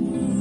oh